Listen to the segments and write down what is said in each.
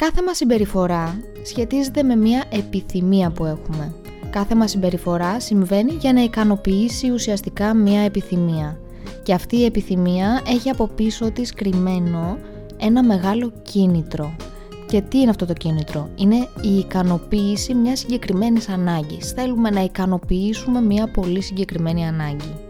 Κάθε μας συμπεριφορά σχετίζεται με μια επιθυμία που έχουμε. Κάθε μας συμπεριφορά συμβαίνει για να ικανοποιήσει ουσιαστικά μια επιθυμία. Και αυτή η επιθυμία έχει από πίσω της κρυμμένο ένα μεγάλο κίνητρο. Και τι είναι αυτό το κίνητρο; Είναι η ικανοποίηση μιας συγκεκριμένης ανάγκης. Θέλουμε να ικανοποιήσουμε μια πολύ συγκεκριμένη ανάγκη.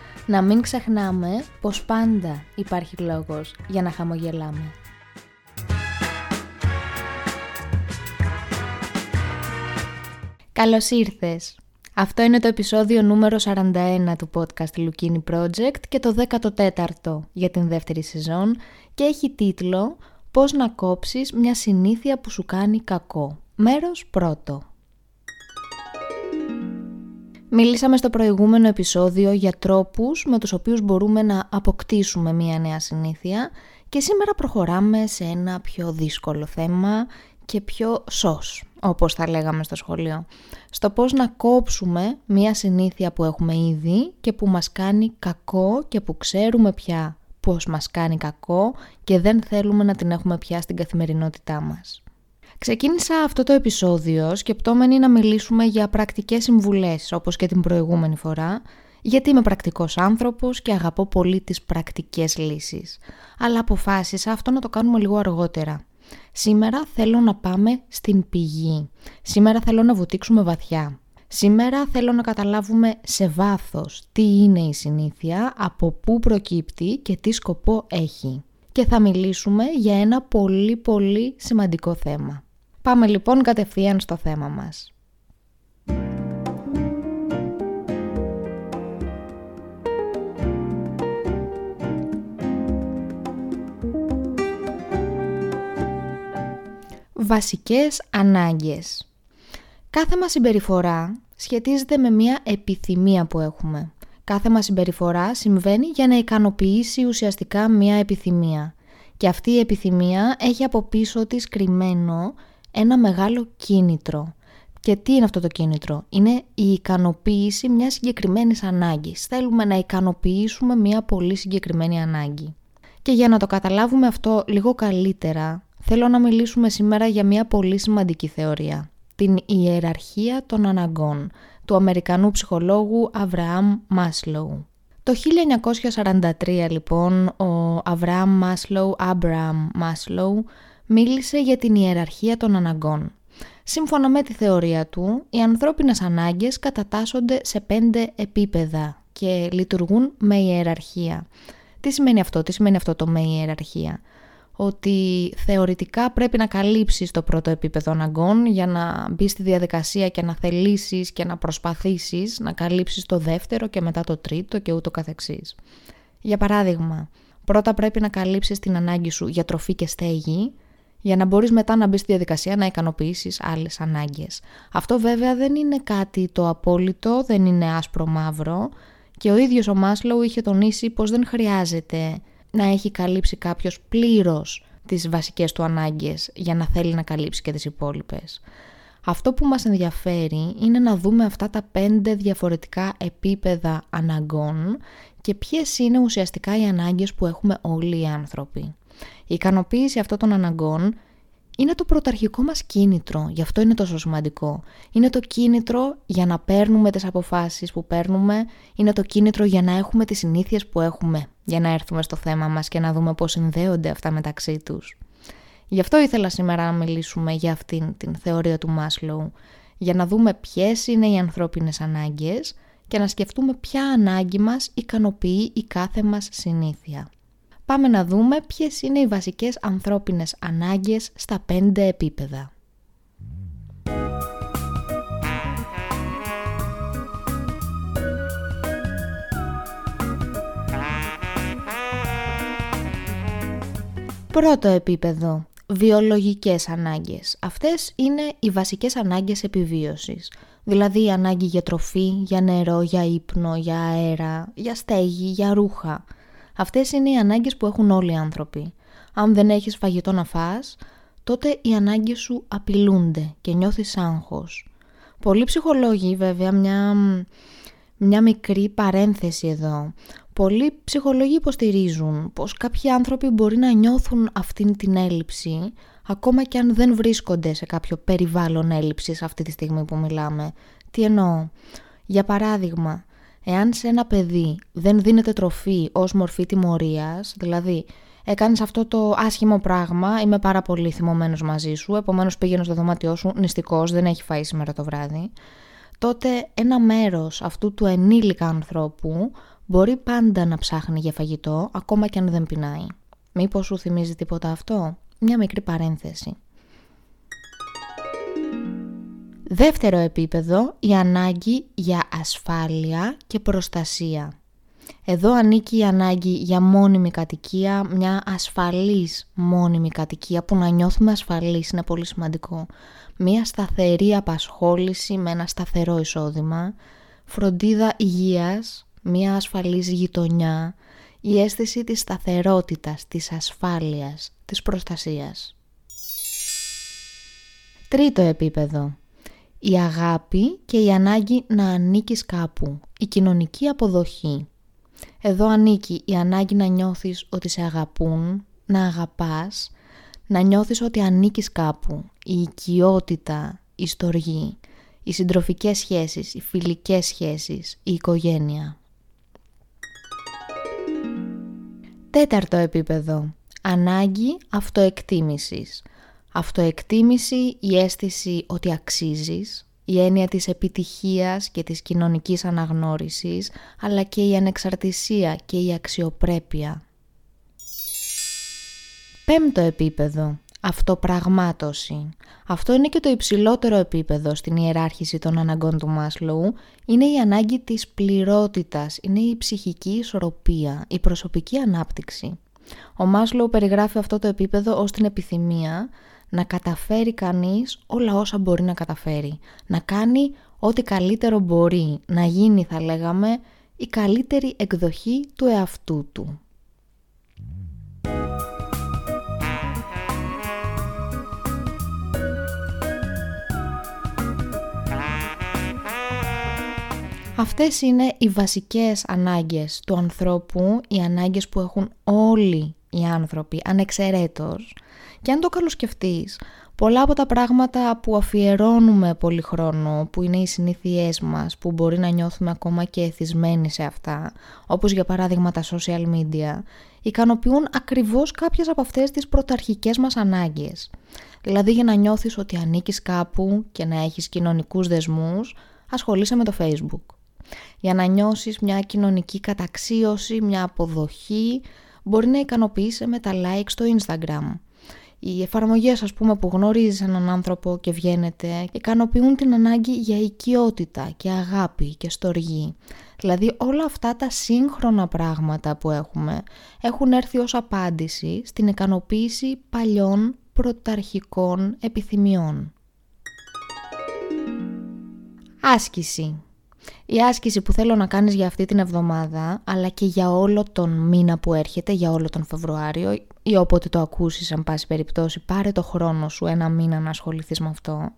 να μην ξεχνάμε πως πάντα υπάρχει λόγος για να χαμογελάμε. Καλώς ήρθες! Αυτό είναι το επεισόδιο νούμερο 41 του podcast Lukini Project και το 14ο για την δεύτερη σεζόν και έχει τίτλο «Πώς να κόψεις μια συνήθεια που σου κάνει κακό». Μέρος πρώτο. Μιλήσαμε στο προηγούμενο επεισόδιο για τρόπους με τους οποίους μπορούμε να αποκτήσουμε μία νέα συνήθεια και σήμερα προχωράμε σε ένα πιο δύσκολο θέμα και πιο σως, όπως θα λέγαμε στο σχολείο. Στο πώς να κόψουμε μία συνήθεια που έχουμε ήδη και που μας κάνει κακό και που ξέρουμε πια πώς μας κάνει κακό και δεν θέλουμε να την έχουμε πια στην καθημερινότητά μας. Ξεκίνησα αυτό το επεισόδιο σκεπτόμενοι να μιλήσουμε για πρακτικές συμβουλές όπως και την προηγούμενη φορά γιατί είμαι πρακτικός άνθρωπος και αγαπώ πολύ τις πρακτικές λύσεις. Αλλά αποφάσισα αυτό να το κάνουμε λίγο αργότερα. Σήμερα θέλω να πάμε στην πηγή. Σήμερα θέλω να βουτήξουμε βαθιά. Σήμερα θέλω να καταλάβουμε σε βάθος τι είναι η συνήθεια, από πού προκύπτει και τι σκοπό έχει. Και θα μιλήσουμε για ένα πολύ πολύ σημαντικό θέμα. Πάμε λοιπόν κατευθείαν στο θέμα μας. Βασικές ανάγκες Κάθε μας συμπεριφορά σχετίζεται με μια επιθυμία που έχουμε. Κάθε μας συμπεριφορά συμβαίνει για να ικανοποιήσει ουσιαστικά μια επιθυμία. Και αυτή η επιθυμία έχει από πίσω της κρυμμένο ένα μεγάλο κίνητρο. Και τι είναι αυτό το κίνητρο; Είναι η ικανοποίηση μιας συγκεκριμένης ανάγκης. Θέλουμε να ικανοποιήσουμε μια πολύ συγκεκριμένη ανάγκη. Και για να το καταλάβουμε αυτό λίγο καλύτερα, θέλω να μιλήσουμε σήμερα για μια πολύ σημαντική θεωρία. Την ιεραρχία των αναγκών του Αμερικανού ψυχολόγου Αβραάμ Μάσλοου. Το 1943 λοιπόν ο Αβραάμ Μάσλοου, Αμπραάμ Μάσλοου, μίλησε για την ιεραρχία των αναγκών. Σύμφωνα με τη θεωρία του, οι ανθρώπινες ανάγκες κατατάσσονται σε πέντε επίπεδα και λειτουργούν με ιεραρχία. Τι σημαίνει αυτό, τι σημαίνει αυτό το με ιεραρχία; Ότι θεωρητικά πρέπει να καλύψεις το πρώτο επίπεδο αναγκών για να μπει στη διαδικασία και να θελήσεις και να προσπαθήσεις να καλύψεις το δεύτερο και μετά το τρίτο και ούτω καθεξής. Για παράδειγμα, πρώτα πρέπει να καλύψεις την ανάγκη σου για τροφή και στέγη, για να μπορείς μετά να μπεις στη διαδικασία να ικανοποιήσεις άλλες ανάγκες. Αυτό βέβαια δεν είναι κάτι το απόλυτο, δεν είναι άσπρο μαύρο και ο ίδιος ο Μάσλοου είχε τονίσει πως δεν χρειάζεται να έχει καλύψει κάποιος πλήρως τις βασικές του ανάγκες για να θέλει να καλύψει και τις υπόλοιπες. Αυτό που μας ενδιαφέρει είναι να δούμε αυτά τα πέντε διαφορετικά επίπεδα αναγκών και ποιες είναι ουσιαστικά οι ανάγκες που έχουμε όλοι οι άνθρωποι. Η ικανοποίηση αυτών των αναγκών είναι το πρωταρχικό μας κίνητρο, γι' αυτό είναι τόσο σημαντικό. Είναι το κίνητρο για να παίρνουμε τις αποφάσεις που παίρνουμε, είναι το κίνητρο για να έχουμε τις συνήθειες που έχουμε, για να έρθουμε στο θέμα μας και να δούμε πώς συνδέονται αυτά μεταξύ τους. Γι' αυτό ήθελα σήμερα να μιλήσουμε για αυτήν την θεωρία του Μάσλοου, για να δούμε ποιες είναι οι ανθρώπινες ανάγκες και να σκεφτούμε ποια ανάγκη μας ικανοποιεί η κάθε μας συνήθεια πάμε να δούμε ποιες είναι οι βασικές ανθρώπινες ανάγκες στα πέντε επίπεδα. Πρώτο επίπεδο. Βιολογικές ανάγκες. Αυτές είναι οι βασικές ανάγκες επιβίωσης. Δηλαδή η ανάγκη για τροφή, για νερό, για ύπνο, για αέρα, για στέγη, για ρούχα. Αυτές είναι οι ανάγκες που έχουν όλοι οι άνθρωποι. Αν δεν έχεις φαγητό να φας, τότε οι ανάγκες σου απειλούνται και νιώθεις άγχος. Πολλοί ψυχολόγοι βέβαια μια, μια μικρή παρένθεση εδώ. Πολλοί ψυχολόγοι υποστηρίζουν πως κάποιοι άνθρωποι μπορεί να νιώθουν αυτήν την έλλειψη ακόμα και αν δεν βρίσκονται σε κάποιο περιβάλλον έλλειψης αυτή τη στιγμή που μιλάμε. Τι εννοώ; Για παράδειγμα, εάν σε ένα παιδί δεν δίνεται τροφή ως μορφή τιμωρίας, δηλαδή έκανες αυτό το άσχημο πράγμα, είμαι πάρα πολύ θυμωμένος μαζί σου, επομένως πήγαινε στο δωμάτιό σου νηστικός, δεν έχει φάει σήμερα το βράδυ, τότε ένα μέρος αυτού του ενήλικα ανθρώπου μπορεί πάντα να ψάχνει για φαγητό, ακόμα και αν δεν πεινάει. Μήπως σου θυμίζει τίποτα αυτό; Μια μικρή παρένθεση. Δεύτερο επίπεδο, η ανάγκη για ασφάλεια και προστασία. Εδώ ανήκει η ανάγκη για μόνιμη κατοικία, μια ασφαλής μόνιμη κατοικία που να νιώθουμε ασφαλής είναι πολύ σημαντικό. Μια σταθερή απασχόληση με ένα σταθερό εισόδημα, φροντίδα υγείας, μια ασφαλής γειτονιά, η αίσθηση της σταθερότητας, της ασφάλειας, της προστασίας. Τρίτο επίπεδο. Η αγάπη και η ανάγκη να ανήκεις κάπου. Η κοινωνική αποδοχή. Εδώ ανήκει η ανάγκη να νιώθεις ότι σε αγαπούν, να αγαπάς, να νιώθεις ότι ανήκεις κάπου. Η οικειότητα, η στοργή, οι συντροφικές σχέσεις, οι φιλικές σχέσεις, η οικογένεια. Τέταρτο επίπεδο. Ανάγκη αυτοεκτίμησης. Αυτοεκτίμηση, η αίσθηση ότι αξίζεις, η έννοια της επιτυχίας και της κοινωνικής αναγνώρισης, αλλά και η ανεξαρτησία και η αξιοπρέπεια. Πέμπτο επίπεδο. Αυτοπραγμάτωση. Αυτό είναι και το υψηλότερο επίπεδο στην ιεράρχηση των αναγκών του Μάσλοου. Είναι η ανάγκη της πληρότητας, είναι η ψυχική ισορροπία, η προσωπική ανάπτυξη. Ο Μάσλοου περιγράφει αυτό το επίπεδο ως την επιθυμία να καταφέρει κανείς όλα όσα μπορεί να καταφέρει. Να κάνει ό,τι καλύτερο μπορεί, να γίνει θα λέγαμε η καλύτερη εκδοχή του εαυτού του. Αυτές είναι οι βασικές ανάγκες του ανθρώπου, οι ανάγκες που έχουν όλοι οι άνθρωποι, ανεξαιρέτως. Και αν το καλοσκεφτείς, πολλά από τα πράγματα που αφιερώνουμε πολύ χρόνο, που είναι οι συνήθειές μας, που μπορεί να νιώθουμε ακόμα και εθισμένοι σε αυτά, όπως για παράδειγμα τα social media, ικανοποιούν ακριβώς κάποιες από αυτές τις πρωταρχικές μας ανάγκες. Δηλαδή για να νιώθεις ότι ανήκεις κάπου και να έχεις κοινωνικούς δεσμούς, ασχολείσαι με το facebook. Για να νιώσεις μια κοινωνική καταξίωση, μια αποδοχή, μπορεί να ικανοποιήσει με τα like στο Instagram. Οι εφαρμογές ας πούμε που γνωρίζεις έναν άνθρωπο και βγαίνετε ικανοποιούν την ανάγκη για οικειότητα και αγάπη και στοργή. Δηλαδή όλα αυτά τα σύγχρονα πράγματα που έχουμε έχουν έρθει ως απάντηση στην ικανοποίηση παλιών πρωταρχικών επιθυμιών. Άσκηση η άσκηση που θέλω να κάνεις για αυτή την εβδομάδα, αλλά και για όλο τον μήνα που έρχεται, για όλο τον Φεβρουάριο ή όποτε το ακούσεις, αν πάση περιπτώσει, πάρε το χρόνο σου ένα μήνα να ασχοληθείς με αυτό.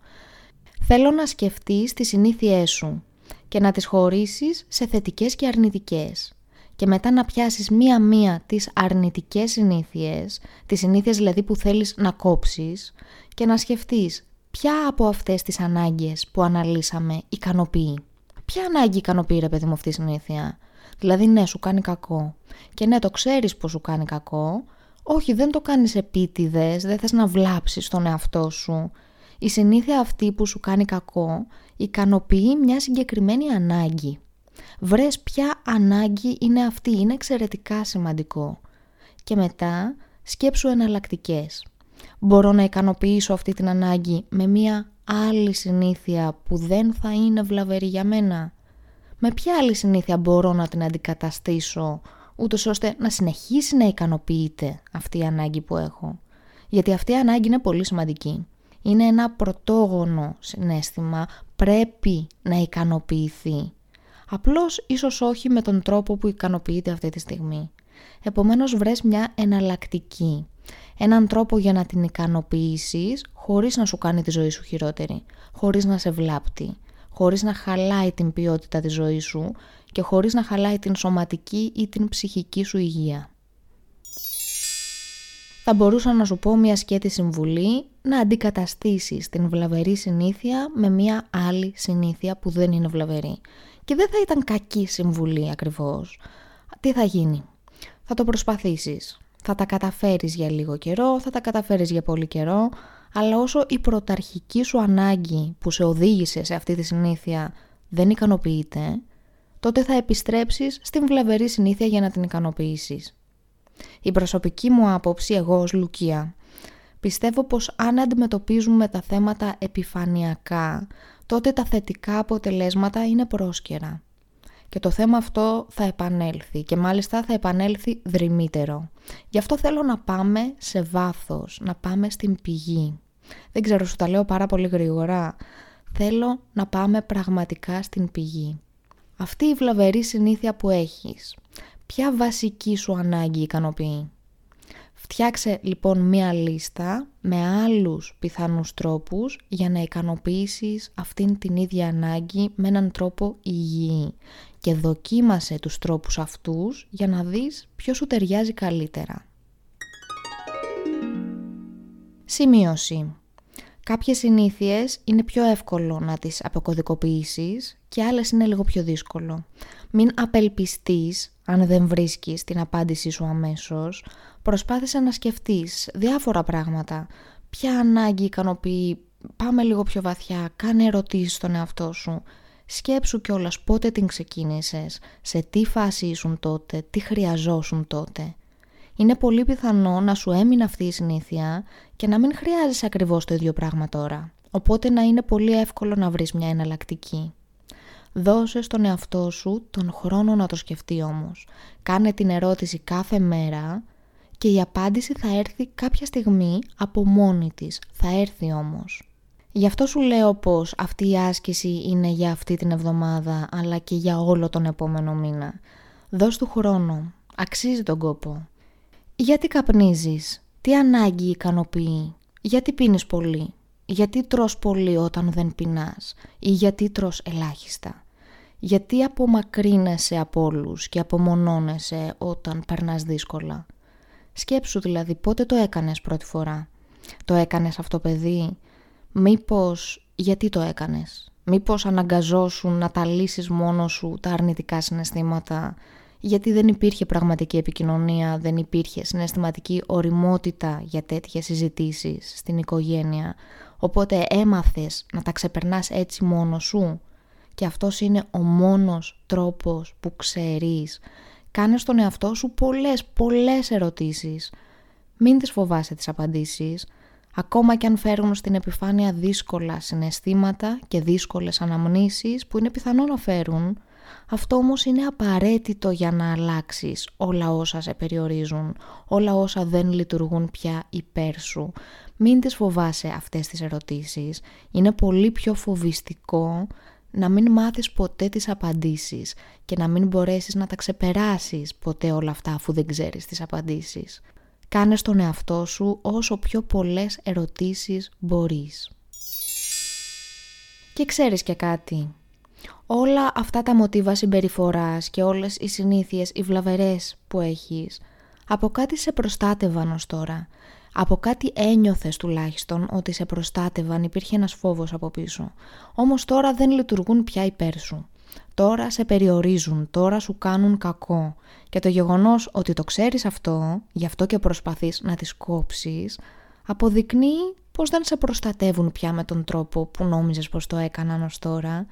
Θέλω να σκεφτείς τις συνήθειές σου και να τις χωρίσεις σε θετικές και αρνητικές. Και μετά να πιάσεις μία-μία τις αρνητικές συνήθειες, τις συνήθειες δηλαδή που θέλεις να κόψεις και να σκεφτείς ποια από αυτές τις ανάγκες που αναλύσαμε ικανοποιεί. Ποια ανάγκη ικανοποιεί ρε παιδί μου αυτή η συνήθεια; Δηλαδή ναι σου κάνει κακό. Και ναι το ξέρεις πως σου κάνει κακό. Όχι δεν το κάνεις επίτηδες, δεν θες να βλάψεις τον εαυτό σου. Η συνήθεια αυτή που σου κάνει κακό ικανοποιεί μια συγκεκριμένη ανάγκη. Βρες ποια ανάγκη είναι αυτή, είναι εξαιρετικά σημαντικό. Και μετά σκέψου εναλλακτικές. Μπορώ να ικανοποιήσω αυτή την ανάγκη με μια άλλη συνήθεια που δεν θα είναι βλαβερή για μένα; Με ποια άλλη συνήθεια μπορώ να την αντικαταστήσω ούτως ώστε να συνεχίσει να ικανοποιείται αυτή η ανάγκη που έχω; Γιατί αυτή η ανάγκη είναι πολύ σημαντική. Είναι ένα πρωτόγονο συνέστημα, πρέπει να ικανοποιηθεί. Απλώς ίσως όχι με τον τρόπο που ικανοποιείται αυτή τη στιγμή. Επομένως βρες μια εναλλακτική. Έναν τρόπο για να την ικανοποιήσεις χωρίς να σου κάνει τη ζωή σου χειρότερη, χωρίς να σε βλάπτει, χωρίς να χαλάει την ποιότητα της ζωής σου και χωρίς να χαλάει την σωματική ή την ψυχική σου υγεία. Θα μπορούσα να σου πω μια σκέτη συμβουλή να αντικαταστήσεις την βλαβερή συνήθεια με μια άλλη συνήθεια που δεν είναι βλαβερή. Και δεν θα ήταν κακή συμβουλή ακριβώς. Τι θα γίνει; Θα το προσπαθήσεις. Θα τα καταφέρεις για λίγο καιρό, θα τα καταφέρεις για πολύ καιρό, αλλά όσο η πρωταρχική σου ανάγκη που σε οδήγησε σε αυτή τη συνήθεια δεν ικανοποιείται, τότε θα επιστρέψεις στην βλαβερή συνήθεια για να την ικανοποιήσεις. Η προσωπική μου άποψη, εγώ ως Λουκία, πιστεύω πως αν αντιμετωπίζουμε τα θέματα επιφανειακά, τότε τα θετικά αποτελέσματα είναι πρόσκαιρα. Και το θέμα αυτό θα επανέλθει και μάλιστα θα επανέλθει δρυμύτερο. Γι' αυτό θέλω να πάμε σε βάθος, να πάμε στην πηγή. Δεν ξέρω, σου τα λέω πάρα πολύ γρήγορα. Θέλω να πάμε πραγματικά στην πηγή. Αυτή η βλαβερή συνήθεια που έχεις, ποια βασική σου ανάγκη ικανοποιεί; Φτιάξε λοιπόν μία λίστα με άλλους πιθανούς τρόπους για να ικανοποιήσεις αυτήν την ίδια ανάγκη με έναν τρόπο υγιή και δοκίμασε τους τρόπους αυτούς για να δεις ποιος σου ταιριάζει καλύτερα. Σημείωση. Κάποιες συνήθειες είναι πιο εύκολο να τις αποκωδικοποιήσεις και άλλες είναι λίγο πιο δύσκολο. Μην απελπιστείς αν δεν βρίσκεις την απάντησή σου αμέσως. Προσπάθησε να σκεφτείς διάφορα πράγματα. Ποια ανάγκη ικανοποιεί, πάμε λίγο πιο βαθιά, κάνε ερωτήσεις στον εαυτό σου. Σκέψου κιόλας πότε την ξεκίνησες, σε τι φάση ήσουν τότε, τι χρειαζόσουν τότε είναι πολύ πιθανό να σου έμεινε αυτή η συνήθεια και να μην χρειάζεσαι ακριβώς το ίδιο πράγμα τώρα. Οπότε να είναι πολύ εύκολο να βρεις μια εναλλακτική. Δώσε στον εαυτό σου τον χρόνο να το σκεφτεί όμως. Κάνε την ερώτηση κάθε μέρα και η απάντηση θα έρθει κάποια στιγμή από μόνη της. Θα έρθει όμως. Γι' αυτό σου λέω πως αυτή η άσκηση είναι για αυτή την εβδομάδα αλλά και για όλο τον επόμενο μήνα. Δώσ' του χρόνο. Αξίζει τον κόπο. Γιατί καπνίζεις, τι ανάγκη ικανοποιεί, γιατί πίνεις πολύ, γιατί τρως πολύ όταν δεν πεινάς; Ή γιατί τρως ελάχιστα; Γιατί απομακρύνεσαι από όλους και απομονώνεσαι όταν περνάς δύσκολα; Σκέψου δηλαδή πότε το έκανες πρώτη φορά. Το έκανες αυτό παιδί; Μήπως γιατί το έκανες; Μήπως αναγκαζόσουν να τα λύσεις μόνος σου τα αρνητικά συναισθήματα; Γιατί δεν υπήρχε πραγματική επικοινωνία, δεν υπήρχε συναισθηματική οριμότητα για τέτοιες συζητήσεις στην οικογένεια; Οπότε έμαθες να τα ξεπερνάς έτσι μόνος σου; Και αυτός είναι ο μόνος τρόπος που ξέρεις; Κάνε στον εαυτό σου πολλές, πολλές ερωτήσεις. Μην τις φοβάσαι τις απαντήσεις. Ακόμα και αν φέρουν στην επιφάνεια δύσκολα συναισθήματα και δύσκολες αναμνήσεις που είναι πιθανό να φέρουν, αυτό όμως είναι απαραίτητο για να αλλάξεις όλα όσα σε περιορίζουν, όλα όσα δεν λειτουργούν πια υπέρ σου. Μην τις φοβάσαι αυτές τις ερωτήσεις. Είναι πολύ πιο φοβιστικό να μην μάθεις ποτέ τις απαντήσεις και να μην μπορέσεις να τα ξεπεράσεις ποτέ όλα αυτά αφού δεν ξέρεις τις απαντήσεις. Κάνε στον εαυτό σου όσο πιο πολλές ερωτήσεις μπορείς. Και ξέρεις και κάτι, όλα αυτά τα μοτίβα συμπεριφοράς και όλες οι συνήθειες, οι βλαβερές που έχεις, από κάτι σε προστάτευαν ως τώρα. Από κάτι ένιωθες τουλάχιστον ότι σε προστάτευαν, υπήρχε ένας φόβος από πίσω. Όμως τώρα δεν λειτουργούν πια υπέρ σου. Τώρα σε περιορίζουν, τώρα σου κάνουν κακό. Και το γεγονός ότι το ξέρεις αυτό, γι' αυτό και προσπαθείς να τις κόψεις, αποδεικνύει πως δεν σε προστατεύουν πια με τον τρόπο που νόμιζες πως το έκαναν ως τώρα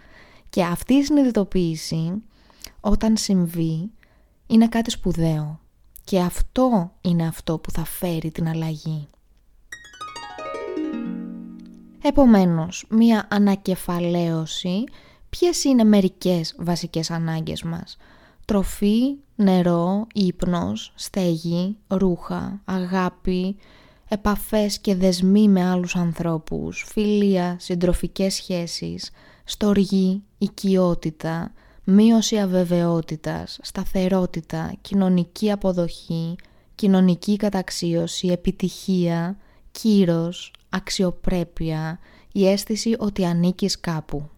και αυτή η συνειδητοποίηση όταν συμβεί είναι κάτι σπουδαίο και αυτό είναι αυτό που θα φέρει την αλλαγή. Επομένως, μία ανακεφαλαίωση ποιες είναι μερικές βασικές ανάγκες μας; Το τροφή, νερό, ύπνος, στέγη, ρούχα, αγάπη, επαφές και δεσμοί με άλλους ανθρώπους, φιλία, συντροφικές σχέσεις, στοργή, οικειότητα, μείωση αβεβαιότητας, σταθερότητα, κοινωνική αποδοχή, κοινωνική καταξίωση, επιτυχία, κύρος, αξιοπρέπεια, η αίσθηση ότι ανήκεις κάπου.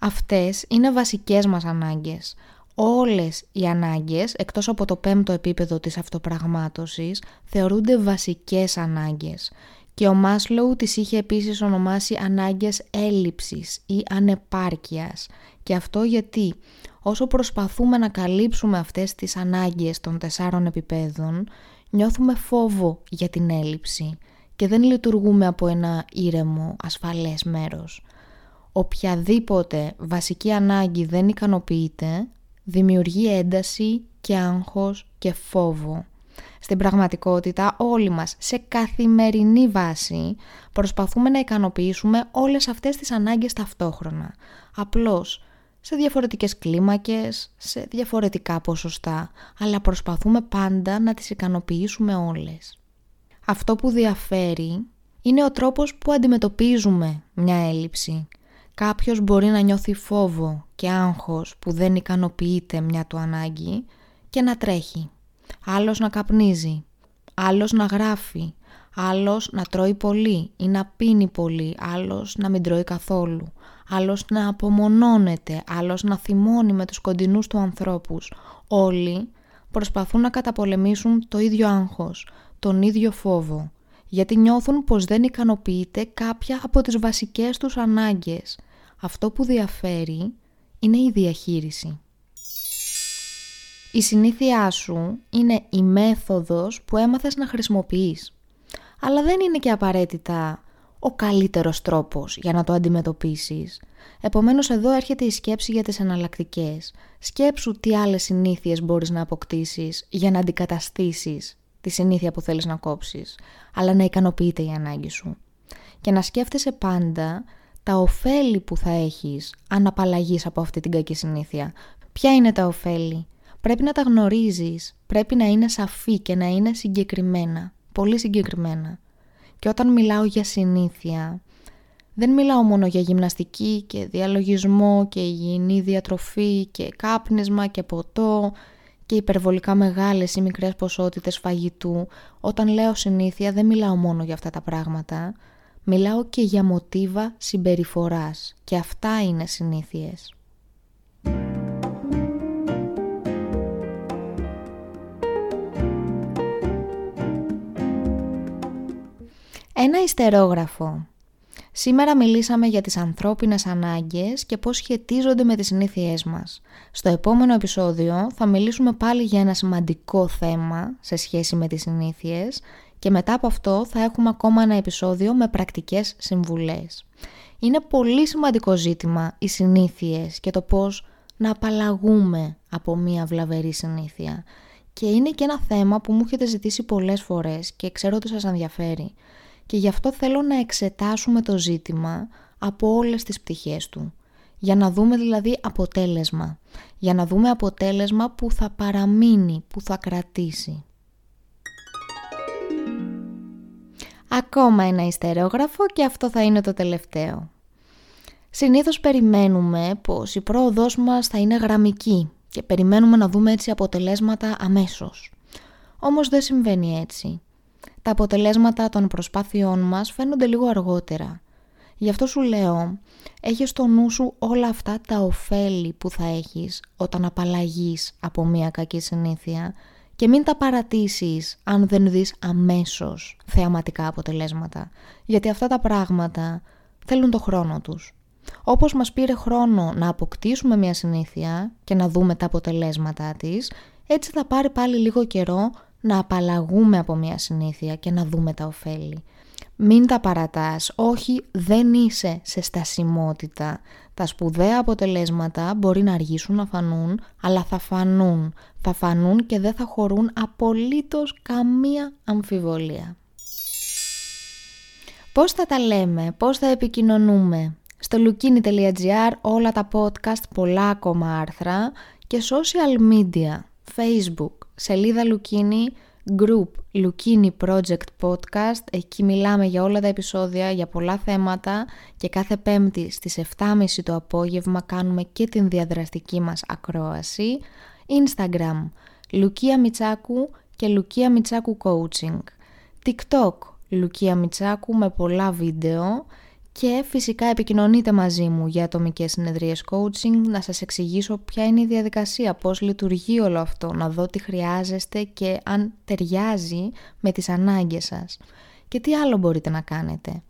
Αυτές είναι βασικές μας ανάγκες. Όλες οι ανάγκες, εκτός από το πέμπτο επίπεδο της αυτοπραγμάτωσης, θεωρούνται βασικές ανάγκες. Και ο Μάσλοου τις είχε επίσης ονομάσει ανάγκες έλλειψης ή ανεπάρκειας. Και αυτό γιατί; Όσο προσπαθούμε να καλύψουμε αυτές τις ανάγκες των τεσσάρων επιπέδων, νιώθουμε φόβο για την έλλειψη και δεν λειτουργούμε από ένα ήρεμο, ασφαλές μέρος. Οποιαδήποτε βασική ανάγκη δεν ικανοποιείται, δημιουργεί ένταση και άγχος και φόβο. Στην πραγματικότητα όλοι μας σε καθημερινή βάση προσπαθούμε να ικανοποιήσουμε όλες αυτές τις ανάγκες ταυτόχρονα. Απλώς σε διαφορετικές κλίμακες, σε διαφορετικά ποσοστά, αλλά προσπαθούμε πάντα να τις ικανοποιήσουμε όλες. Αυτό που διαφέρει είναι ο τρόπος που αντιμετωπίζουμε μια έλλειψη. Κάποιος μπορεί να νιώθει φόβο και άγχος που δεν ικανοποιείται μια του ανάγκη και να τρέχει. Άλλος να καπνίζει, άλλος να γράφει, άλλος να τρώει πολύ ή να πίνει πολύ, άλλος να μην τρώει καθόλου, άλλος να απομονώνεται, άλλος να θυμώνει με τους κοντινούς του ανθρώπους. Όλοι προσπαθούν να καταπολεμήσουν το ίδιο άγχος, τον ίδιο φόβο, γιατί νιώθουν πως δεν ικανοποιείται κάποια από τις βασικές τους ανάγκες. Αυτό που διαφέρει είναι η διαχείριση. Η συνήθειά σου είναι η μέθοδος που έμαθες να χρησιμοποιείς. Αλλά δεν είναι και απαραίτητα ο καλύτερος τρόπος για να το αντιμετωπίσεις. Επομένως εδώ έρχεται η σκέψη για τις εναλλακτικές. Σκέψου τι άλλες συνήθειες μπορείς να αποκτήσεις για να αντικαταστήσεις τη συνήθεια που θέλεις να κόψεις, αλλά να ικανοποιείται η ανάγκη σου. Και να σκέφτεσαι πάντα τα ωφέλη που θα έχεις αν απαλλαγείς από αυτή την κακή συνήθεια. Ποια είναι τα ωφέλη; Πρέπει να τα γνωρίζεις, πρέπει να είναι σαφή και να είναι συγκεκριμένα, πολύ συγκεκριμένα. Και όταν μιλάω για συνήθεια, δεν μιλάω μόνο για γυμναστική και διαλογισμό και υγιεινή διατροφή και κάπνισμα και ποτό και υπερβολικά μεγάλες ή μικρές ποσότητες φαγητού. Όταν λέω συνήθεια δεν μιλάω μόνο για αυτά τα πράγματα. Μιλάω και για μοτίβα συμπεριφοράς και αυτά είναι συνήθειες. Ένα ιστερόγραφο. Σήμερα μιλήσαμε για τις ανθρώπινες ανάγκες και πώς σχετίζονται με τις συνήθειές μας. Στο επόμενο επεισόδιο θα μιλήσουμε πάλι για ένα σημαντικό θέμα σε σχέση με τις συνήθειες και μετά από αυτό θα έχουμε ακόμα ένα επεισόδιο με πρακτικές συμβουλές. Είναι πολύ σημαντικό ζήτημα οι συνήθειες και το πώς να απαλλαγούμε από μία βλαβερή συνήθεια. Και είναι και ένα θέμα που μου έχετε ζητήσει πολλές φορές και ξέρω ότι σας ενδιαφέρει και γι' αυτό θέλω να εξετάσουμε το ζήτημα από όλες τις πτυχές του. Για να δούμε δηλαδή αποτέλεσμα. Για να δούμε αποτέλεσμα που θα παραμείνει, που θα κρατήσει. Ακόμα ένα ιστερόγραφο και αυτό θα είναι το τελευταίο. Συνήθως περιμένουμε πως η πρόοδός μας θα είναι γραμμική και περιμένουμε να δούμε έτσι αποτελέσματα αμέσως. Όμως δεν συμβαίνει έτσι τα αποτελέσματα των προσπάθειών μας φαίνονται λίγο αργότερα. Γι' αυτό σου λέω, έχει στο νου σου όλα αυτά τα ωφέλη που θα έχεις όταν απαλλαγείς από μια κακή συνήθεια και μην τα παρατήσεις αν δεν δεις αμέσως θεαματικά αποτελέσματα, γιατί αυτά τα πράγματα θέλουν το χρόνο τους. Όπως μας πήρε χρόνο να αποκτήσουμε μια συνήθεια και να δούμε τα αποτελέσματά της, έτσι θα πάρει πάλι λίγο καιρό να απαλλαγούμε από μια συνήθεια και να δούμε τα ωφέλη. Μην τα παρατάς, όχι δεν είσαι σε στασιμότητα. Τα σπουδαία αποτελέσματα μπορεί να αργήσουν να φανούν, αλλά θα φανούν. Θα φανούν και δεν θα χωρούν απολύτως καμία αμφιβολία. Πώς θα τα λέμε, πώς θα επικοινωνούμε; Στο lukini.gr όλα τα podcast, πολλά ακόμα άρθρα και social media, facebook, σελίδα Λουκίνη, group Λουκίνη Project Podcast. Εκεί μιλάμε για όλα τα επεισόδια, για πολλά θέματα και κάθε πέμπτη στις 7.30 το απόγευμα κάνουμε και την διαδραστική μας ακρόαση. Instagram, Λουκία Μιτσάκου και Λουκία Μιτσάκου Coaching. TikTok, Λουκία Μιτσάκου με πολλά βίντεο και φυσικά επικοινωνείτε μαζί μου για ατομικές συνεδρίες coaching, να σας εξηγήσω ποια είναι η διαδικασία, πώς λειτουργεί όλο αυτό, να δω τι χρειάζεστε και αν ταιριάζει με τις ανάγκες σας. Και τι άλλο μπορείτε να κάνετε.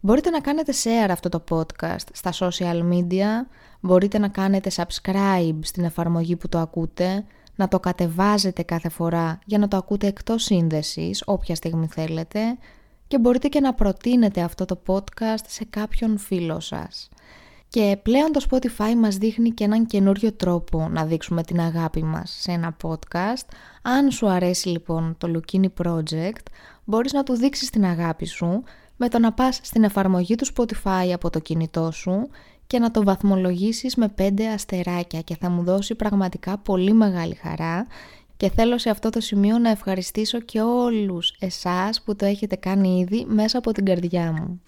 Μπορείτε να κάνετε share αυτό το podcast στα social media, μπορείτε να κάνετε subscribe στην εφαρμογή που το ακούτε, να το κατεβάζετε κάθε φορά για να το ακούτε εκτός σύνδεσης, όποια στιγμή θέλετε, και μπορείτε και να προτείνετε αυτό το podcast σε κάποιον φίλο σας. Και πλέον το Spotify μας δείχνει και έναν καινούριο τρόπο να δείξουμε την αγάπη μας σε ένα podcast. Αν σου αρέσει λοιπόν το Lukini Project, μπορείς να του δείξεις την αγάπη σου με το να πας στην εφαρμογή του Spotify από το κινητό σου και να το βαθμολογήσεις με 5 αστεράκια και θα μου δώσει πραγματικά πολύ μεγάλη χαρά και θέλω σε αυτό το σημείο να ευχαριστήσω και όλους εσάς που το έχετε κάνει ήδη μέσα από την καρδιά μου.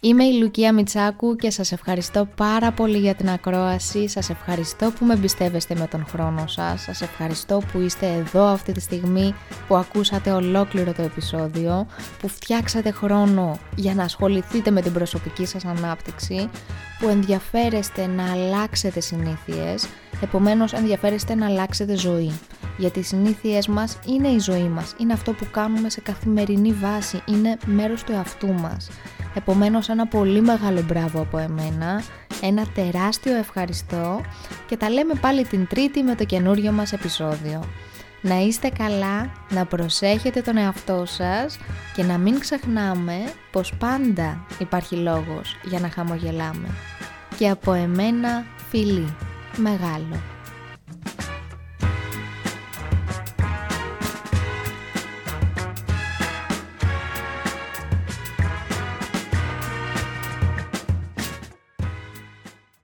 Είμαι η Λουκία Μιτσάκου και σας ευχαριστώ πάρα πολύ για την ακρόαση, σας ευχαριστώ που με εμπιστεύεστε με τον χρόνο σας, σας ευχαριστώ που είστε εδώ αυτή τη στιγμή, που ακούσατε ολόκληρο το επεισόδιο, που φτιάξατε χρόνο για να ασχοληθείτε με την προσωπική σας ανάπτυξη, που ενδιαφέρεστε να αλλάξετε συνήθειες, επομένως ενδιαφέρεστε να αλλάξετε ζωή. Γιατί οι συνήθειές μας είναι η ζωή μας, είναι αυτό που κάνουμε σε καθημερινή βάση, είναι μέρος του εαυτού μας. Επομένως ένα πολύ μεγάλο μπράβο από εμένα, ένα τεράστιο ευχαριστώ και τα λέμε πάλι την τρίτη με το καινούριο μας επεισόδιο. Να είστε καλά, να προσέχετε τον εαυτό σας και να μην ξεχνάμε πως πάντα υπάρχει λόγος για να χαμογελάμε. Και από εμένα φιλί, μεγάλο.